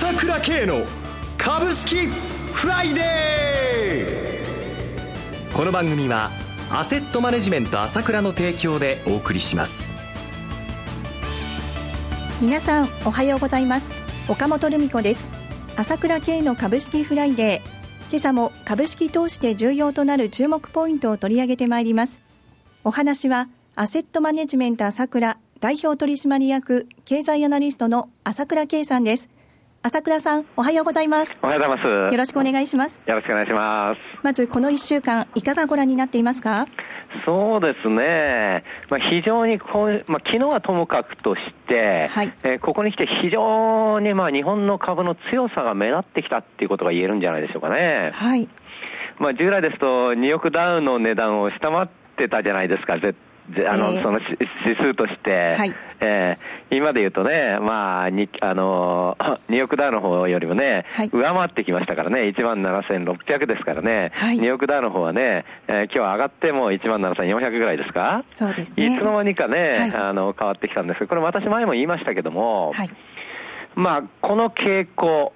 朝倉慶の株式フライデー。この番組はアセットマネジメント朝倉の提供でお送りします。皆さんおはようございます。岡本留美子です。朝倉慶の株式フライデー。今朝も株式投資で重要となる注目ポイントを取り上げてまいります。お話はアセットマネジメント朝倉代表取締役経済アナリストの朝倉慶さんです。朝倉さん、おはようございます。おはようございます。よろしくお願いします。よろしくお願いします。まず、この1週間、いかがご覧になっていますか？そうですね、まあ、非常にこう、まあ昨日はともかくとして、はいえー、ここに来て非常にまあ日本の株の強さが目立ってきたっていうことが言えるんじゃないでしょうかね。はいまあ、従来ですと、ニューヨークダウンの値段を下回ってたじゃないですか、絶あの、えー、その指数として、はい、えー、今で言うとね、まあ、にあの ニューヨークダウの方よりもね、はい、上回ってきましたからね、1万7600ですからね、はい、ニューヨークダウの方はね、えー、今日上がっても1万7400ぐらいですか、そうですね、いつの間にかね、はい、あの変わってきたんですけど、これ、私、前も言いましたけども、はい、まあ、この傾向、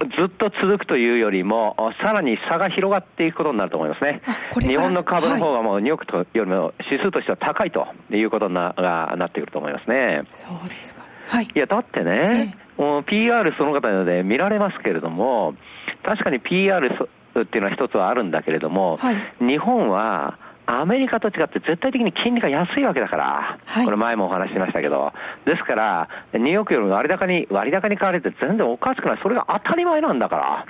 ずっと続くというよりも、さらに差が広がっていくことになると思いますね。日本の株の方がもうニューヨークとよりも指数としては高いということにながなってくると思いますね。そうですか。はい。いや、だってね、もう PR その方で見られますけれども、確かに PR っていうのは一つはあるんだけれども、はい、日本は、アメリカと違って絶対的に金利が安いわけだから、はい、これ前もお話ししましたけど、ですから、ニューヨークよりも割高に、割高に買われて全然おかしくない。それが当たり前なんだから。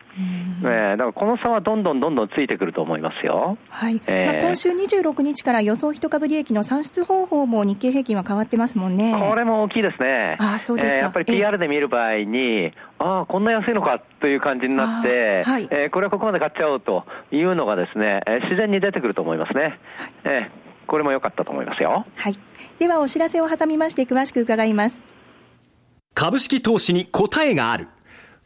ね、だからこの差はどんどんどんどんついてくると思いますよ。はい。えー、まあ、今週26日から予想一株利益の算出方法も日経平均は変わってますもんね。これも大きいですね。あそうですか、えー、やっぱり PR で見る場合に、ああ、こんな安いのかという感じになって、はい、えー、これはここまで買っちゃおうというのがですね、えー、自然に出てくると思いますね。はい、えー、これも良かったと思いますよ。はい。ではお知らせを挟みまして詳しく伺います。株式投資に答えがある。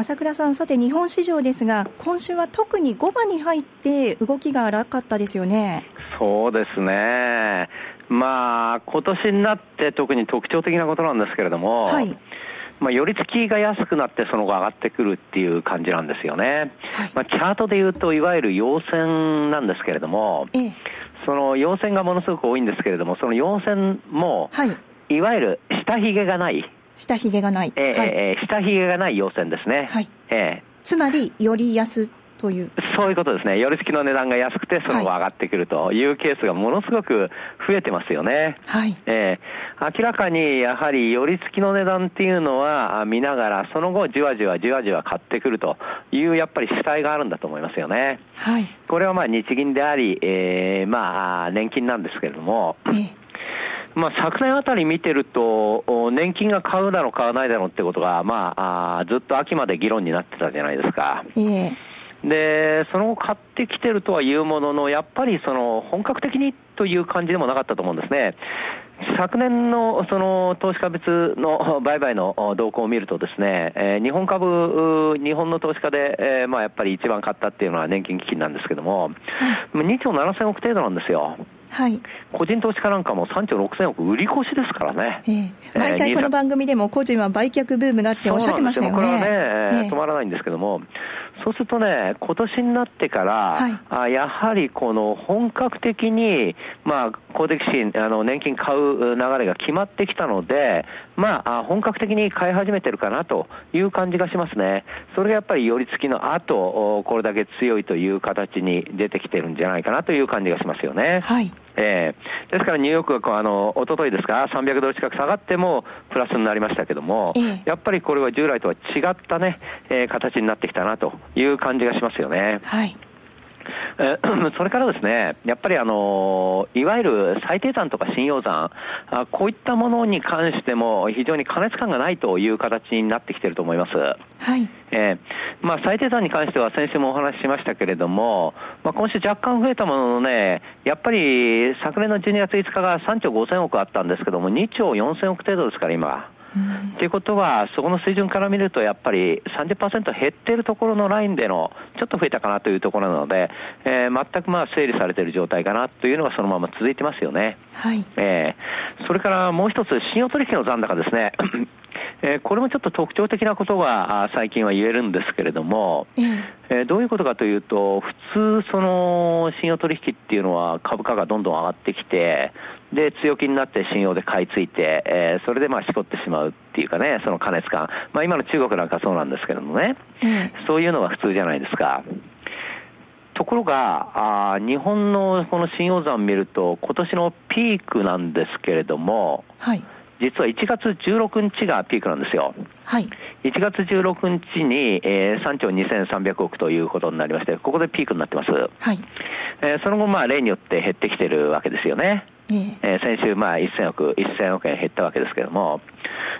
朝倉さん、さて日本市場ですが、今週は特に5番に入って動きが荒かったですよね。そうですね。まあ、今年になって特に特徴的なことなんですけれども、はい。まあ、寄り付きが安くなってその後上がってくるっていう感じなんですよね。はい、まあ、チャートで言うと、いわゆる陽線なんですけれども、ええ、その陽線がものすごく多いんですけれども、その陽線も、はい、いわゆる下髭がない。下髭がない。えー、はい、えー、下髭がない陽線ですね。はい。えー、つまり、より安というそういうことですね、寄り付きの値段が安くて、その後上がってくるというケースがものすごく増えてますよね。はいえー、明らかにやはり寄り付きの値段っていうのは見ながら、その後、じわじわじわじわ買ってくるというやっぱり主体があるんだと思いますよね。はい、これはまあ日銀であり、えー、まあ年金なんですけれども。えーまあ、昨年あたり見てると、年金が買うだろう、買わないだろうってことが、まあ、あずっと秋まで議論になってたじゃないですか。えーで、その後買ってきてるとはいうものの、やっぱりその本格的にという感じでもなかったと思うんですね。昨年のその投資家別の売買の動向を見るとですね、えー、日本株、日本の投資家で、えー、まあやっぱり一番買ったっていうのは年金基金なんですけども、2兆7000億程度なんですよ。はい、個人投資家なんかも3兆6000億売り越しですからね、えー、毎回この番組でも個人は売却ブームだっておっしゃってましたよね。これはね、えー、止まらないんですけども、そうするとね、今年になってから、はい、あやはりこの本格的に、まあ、公的支援、あの年金買う流れが決まってきたので、まあ、本格的に買い始めてるかなという感じがしますね。それがやっぱり寄り付きの後、これだけ強いという形に出てきてるんじゃないかなという感じがしますよね。はい。えー、ですからニューヨークはあの一昨日ですか、300ドル近く下がってもプラスになりましたけども、えー、やっぱりこれは従来とは違ったね、えー、形になってきたなという感じがしますよね。はい。え それからですね、やっぱりあのいわゆる最低山とか信用山あ、こういったものに関しても非常に過熱感がないという形になってきていると思います。はい。えー、まあ、最低山に関しては先週もお話ししましたけれども、まあ、今週若干増えたもののね、やっぱり昨年の12月5日が3兆5000億あったんですけども、2兆4000億程度ですから、今。ということは、そこの水準から見ると、やっぱり30%減っているところのラインでの、ちょっと増えたかなというところなので、えー、全くまあ整理されている状態かなというのがそのまま続いてますよね。はい。えー、それからもう一つ、信用取引の残高ですね。えー、これもちょっと特徴的なことが最近は言えるんですけれども、えー、どういうことかというと、普通、その信用取引っていうのは株価がどんどん上がってきて、で、強気になって信用で買い付いて、えー、それでまあ、しこってしまうっていうかね、その過熱感。まあ、今の中国なんかそうなんですけどもね、そういうのが普通じゃないですか。ところが、あ日本のこの信用残を見ると、今年のピークなんですけれども、はい。実は1月16日がピークなんですよ。はい。1月16日に、えー、3兆2300億ということになりまして、ここでピークになってます。はい。えー、その後、まあ、例によって減ってきてるわけですよね。えー、先週、まあ、1000億、1000億円減ったわけですけれども、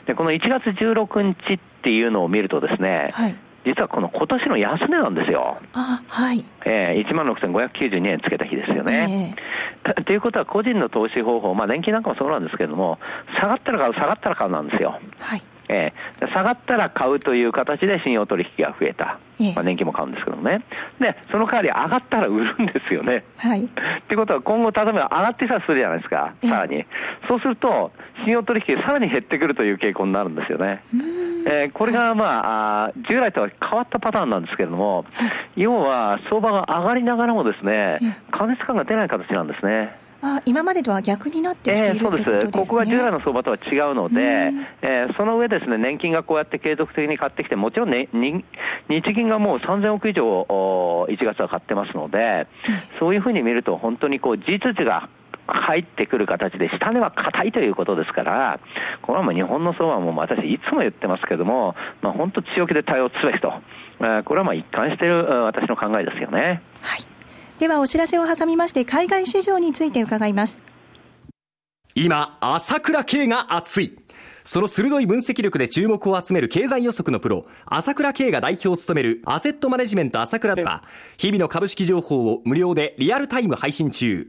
で、この1月16日っていうのを見るとですね、はい。実はこの今年の安値なんですよ。あ、はい。えー、1万6592円つけた日ですよね。えー、ということは個人の投資方法、まあ年金なんかもそうなんですけれども、下がったら買う、下がったら買うなんですよ。はい。えー、下がったら買うという形で信用取引が増えた。まあ、年金も買うんですけどね。で、その代わり上がったら売るんですよね。はい。ってことは今後、例えば上がってさするじゃないですか、さらに。そうすると、信用取引さらに減ってくるという傾向になるんですよね。えー、これがまあ、従来とは変わったパターンなんですけれども、要は相場が上がりながらもですね、過熱感が出ない形なんですね。あ今までとは逆になってきている、えー、そうです、ここが従来の相場とは違うので、えー、その上ですね、年金がこうやって継続的に買ってきて、もちろん、ね、日銀がもう3000億以上、1月は買ってますので、そういうふうに見ると、本当にこう事実が入ってくる形で、下値は硬いということですから、これはもう日本の相場も私、いつも言ってますけども、まあ、本当、強気で対応すべきと、これはまあ一貫している私の考えですよね。はいではお知らせを挟みまして海外市場について伺います今朝倉慶が熱いその鋭い分析力で注目を集める経済予測のプロ、朝倉慶が代表を務めるアセットマネジメント朝倉では、日々の株式情報を無料でリアルタイム配信中。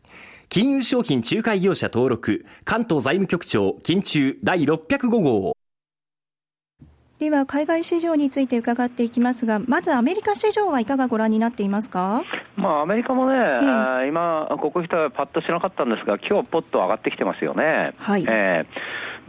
金融商品仲介業者登録、関東財務局長、金中第605号。では海外市場について伺っていきますが、まずアメリカ市場はいかがご覧になっていますか？まあ、アメリカもね、えー、今、ここ来たらパッとしなかったんですが、今日ポッと上がってきてますよね。はい。え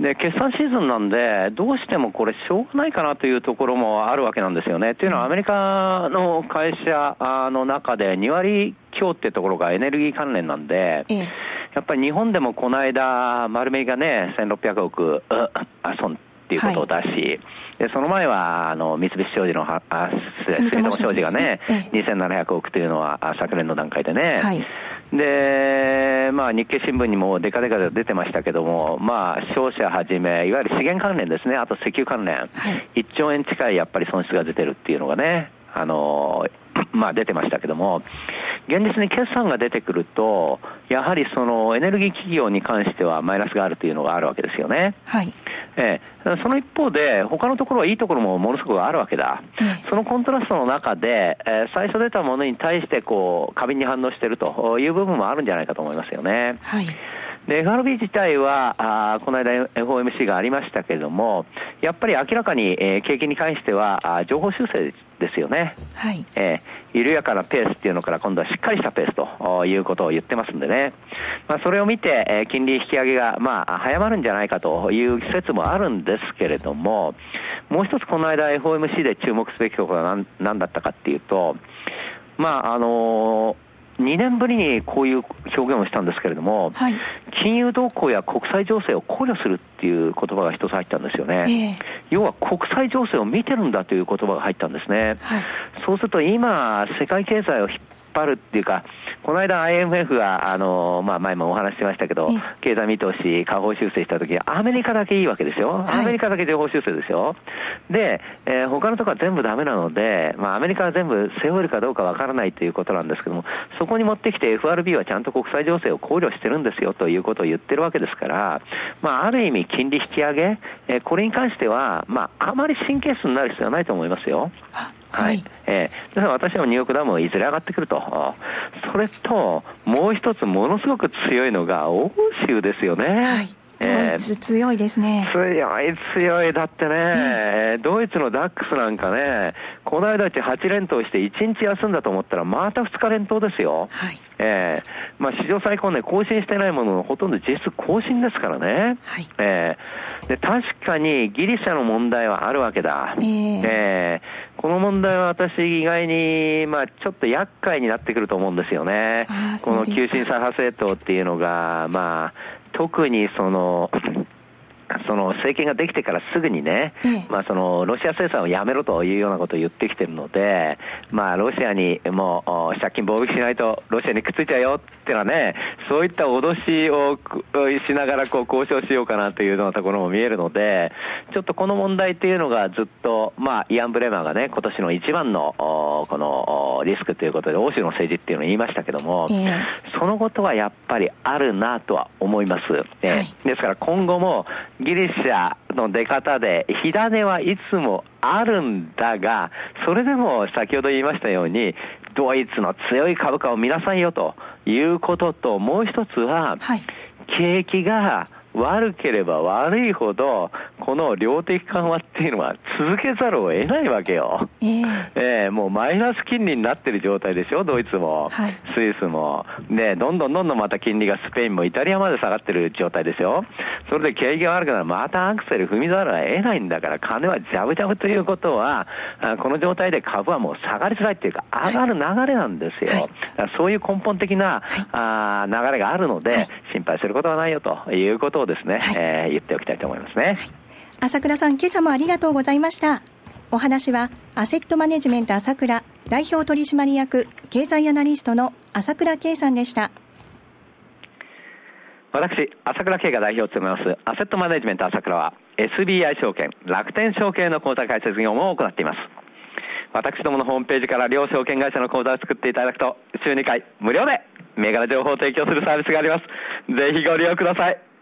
ー、で決算シーズンなんで、どうしてもこれ、しょうがないかなというところもあるわけなんですよね。というのは、アメリカの会社の中で2割強っていうところがエネルギー関連なんで、えやっぱり日本でもこの間、丸めがね、1600億、あ損っていうことを出し、はい。でその前はあの三菱商事のあ住友商事がね、ね2700億というのは昨年の段階でね、はい、で、まあ、日経新聞にもデカデカで出てましたけども、まあ、商社はじめ、いわゆる資源関連ですね、あと石油関連、はい、1兆円近いやっぱり損失が出てるっていうのがね、あのまあ、出てましたけども、現実に決算が出てくると、やはりそのエネルギー企業に関してはマイナスがあるというのがあるわけですよね。はい。ええ、その一方で、他のところはいいところもものすごくあるわけだ。そのコントラストの中で、えー、最初出たものに対してこう過敏に反応しているという部分もあるんじゃないかと思いますよね。はい。で FRB 自体はあこの間 FOMC がありましたけれどもやっぱり明らかに、えー、景気に関してはあ情報修正ですよね、はい。えー、緩やかなペースっていうのから今度はしっかりしたペースということを言ってますんでね、まあ、それを見て、えー、金利引き上げが、まあ、早まるんじゃないかという説もあるんですけれどももう一つこの間 FOMC で注目すべきことは何何だったかっていうとまああのー2年ぶりにこういう表現をしたんですけれども、はい、金融動向や国際情勢を考慮するっていう言葉が一つ入ったんですよね、えー、要は国際情勢を見てるんだという言葉が入ったんですね、はい、そうすると今、世界経済を引っ張るっていうか、この間 IMF が、あの、まあ、前もお話ししましたけど、経済見通し、下方修正したとき、アメリカだけいいわけですよ。アメリカだけ情報修正ですよ。で、えー、他のところは全部ダメなので、まあ、アメリカは全部背負えるかどうかわからないということなんですけども、そこに持ってきて FRB はちゃんと国際情勢を考慮してるんですよということを言ってるわけですから、まあ、ある意味金利引き上げ、えー、これに関しては、まあ、あまり神経質になる必要はないと思いますよ。はい。えー、だから私はニューヨークダムいずれ上がってくると。それと、もう一つものすごく強いのが欧州ですよね。はい。ドイツ強いですね。強い強い。だってね、ドイツのダックスなんかね、この間うち8連投して1日休んだと思ったら、また2日連投ですよ。はい。えー、まあ史上最高ね、更新してないもののほとんど実質更新ですからね。はい。えー、で、確かにギリシャの問題はあるわけだ。えー、えー、この問題は私意外に、まあちょっと厄介になってくると思うんですよね。この急進左派政党っていうのが、まあ、特にその、その政権ができてからすぐにね、まあ、そのロシア制裁をやめろというようなことを言ってきてるので、まあ、ロシアにもう借金貿易しないとロシアにくっついちゃうよっていうのはね、そういった脅しをしながらこう交渉しようかなというようなところも見えるので、ちょっとこの問題っていうのがずっと、まあ、イアン・ブレマーがね、今年の一番のこのリスクということで、欧州の政治っていうのを言いましたけども、そのことはやっぱりあるなとは思います。え。はい、ですから今後もギリシャの出方で、火種はいつもあるんだが、それでも先ほど言いましたように、ドイツの強い株価を見なさいよということと、もう一つは、はい、景気が悪ければ悪いほど、この量的緩和っていうのは続けざるを得ないわけよ。えー、えー、もうマイナス金利になってる状態でしょ、ドイツも、はい、スイスも。で、どんどんどんどんまた金利がスペインもイタリアまで下がってる状態ですよ。それで景気が悪くならまたアクセル踏みざるを得ないんだから、金はジャブジャブということは、この状態で株はもう下がりづらいっていうか、上がる流れなんですよ。はい、そういう根本的な、はい、あ流れがあるので、心配することはないよということをですね、はい、えー、言っておきたいと思いますね。朝倉さん、今朝もありがとうございました。お話は、アセットマネジメント朝倉代表取締役経済アナリストの朝倉圭さんでした。私、朝倉圭が代表を務めます、アセットマネジメント朝倉は、SBI 証券、楽天証券の口座開設業務を行っています。私どものホームページから両証券会社の口座を作っていただくと、週2回無料で銘柄情報を提供するサービスがあります。ぜひご利用ください。